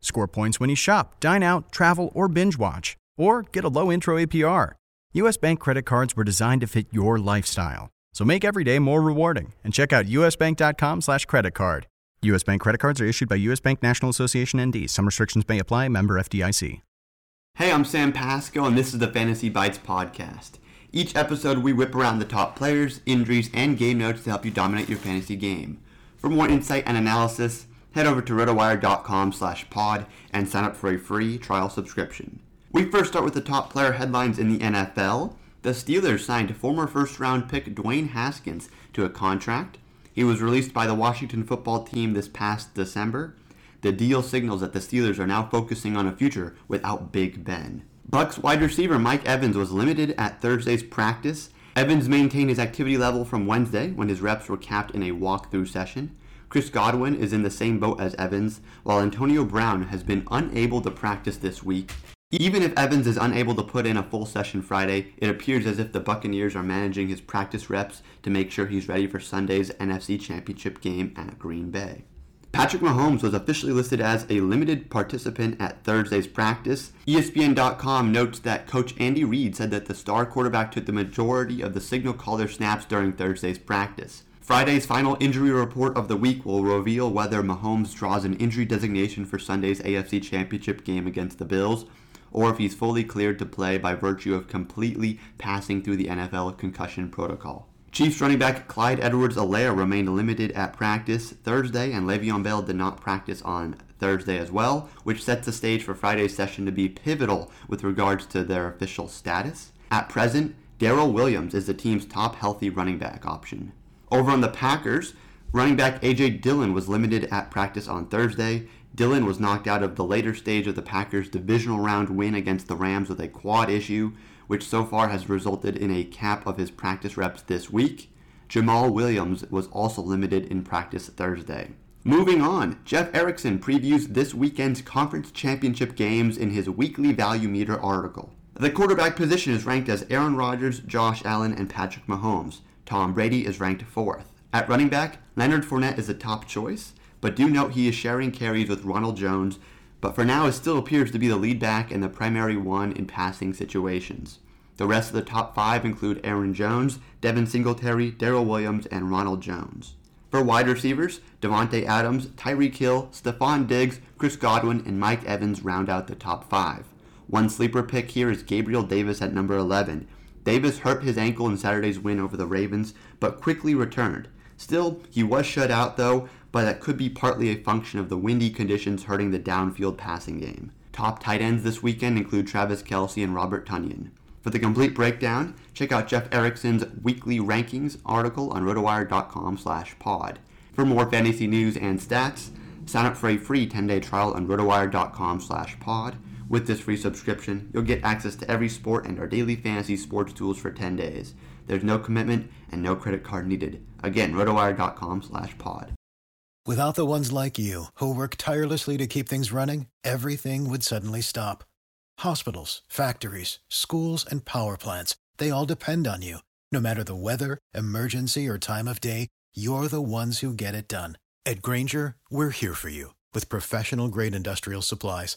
score points when you shop, dine out, travel, or binge watch, or get a low intro APR. U.S. Bank credit cards were designed to fit your lifestyle. So make every day more rewarding and check out usbank.com slash credit card. U.S. Bank credit cards are issued by U.S. Bank National Association ND. Some restrictions may apply. Member FDIC. Hey, I'm Sam Pasco, and this is the Fantasy Bites podcast. Each episode, we whip around the top players, injuries, and game notes to help you dominate your fantasy game. For more insight and analysis, head over to rotowire.com slash pod and sign up for a free trial subscription. We first start with the top player headlines in the NFL. The Steelers signed former first-round pick Dwayne Haskins to a contract. He was released by the Washington football team this past December. The deal signals that the Steelers are now focusing on a future without Big Ben. Bucks wide receiver Mike Evans was limited at Thursday's practice. Evans maintained his activity level from Wednesday when his reps were capped in a walkthrough session. Chris Godwin is in the same boat as Evans, while Antonio Brown has been unable to practice this week. Even if Evans is unable to put in a full session Friday, it appears as if the Buccaneers are managing his practice reps to make sure he's ready for Sunday's NFC Championship game at Green Bay. Patrick Mahomes was officially listed as a limited participant at Thursday's practice. ESPN.com notes that coach Andy Reid said that the star quarterback took the majority of the signal caller snaps during Thursday's practice. Friday's final injury report of the week will reveal whether Mahomes draws an injury designation for Sunday's AFC Championship game against the Bills, or if he's fully cleared to play by virtue of completely passing through the NFL concussion protocol. Chiefs running back Clyde Edwards-Helaire remained limited at practice Thursday, and Le'Veon Bell did not practice on Thursday as well, which sets the stage for Friday's session to be pivotal with regards to their official status. At present, Darrel Williams is the team's top healthy running back option. Over on the Packers, running back A.J. Dillon was limited at practice on Thursday. Dillon was knocked out of the later stage of the Packers' divisional round win against the Rams with a quad issue, which so far has resulted in a cap of his practice reps this week. Jamaal Williams was also limited in practice Thursday. Moving on, Jeff Erickson previews this weekend's conference championship games in his weekly value meter article. The quarterback position is ranked as Aaron Rodgers, Josh Allen, and Patrick Mahomes. Tom Brady is ranked fourth. At running back, Leonard Fournette is the top choice, but do note he is sharing carries with Ronald Jones, but for now it still appears to be the lead back and the primary one in passing situations. The rest of the top five include Aaron Jones, Devin Singletary, Darrel Williams, and Ronald Jones. For wide receivers, Davante Adams, Tyreek Hill, Stefon Diggs, Chris Godwin, and Mike Evans round out the top five. One sleeper pick here is Gabriel Davis at number 11. Davis hurt his ankle in Saturday's win over the Ravens, but quickly returned. Still, he was shut out though, but that could be partly a function of the windy conditions hurting the downfield passing game. Top tight ends this weekend include Travis Kelce and Robert Tonyan. For the complete breakdown, check out Jeff Erickson's weekly rankings article on rotowire.com slash pod. For more fantasy news and stats, sign up for a free 10-day trial on rotowire.com slash pod. With this free subscription, you'll get access to every sport and our daily fantasy sports tools for 10 days. There's no commitment and no credit card needed. Again, rotowire.com slash pod. Without the ones like you, who work tirelessly to keep things running, everything would suddenly stop. Hospitals, factories, schools, and power plants, they all depend on you. No matter the weather, emergency, or time of day, you're the ones who get it done. At Grainger, we're here for you with professional grade industrial supplies.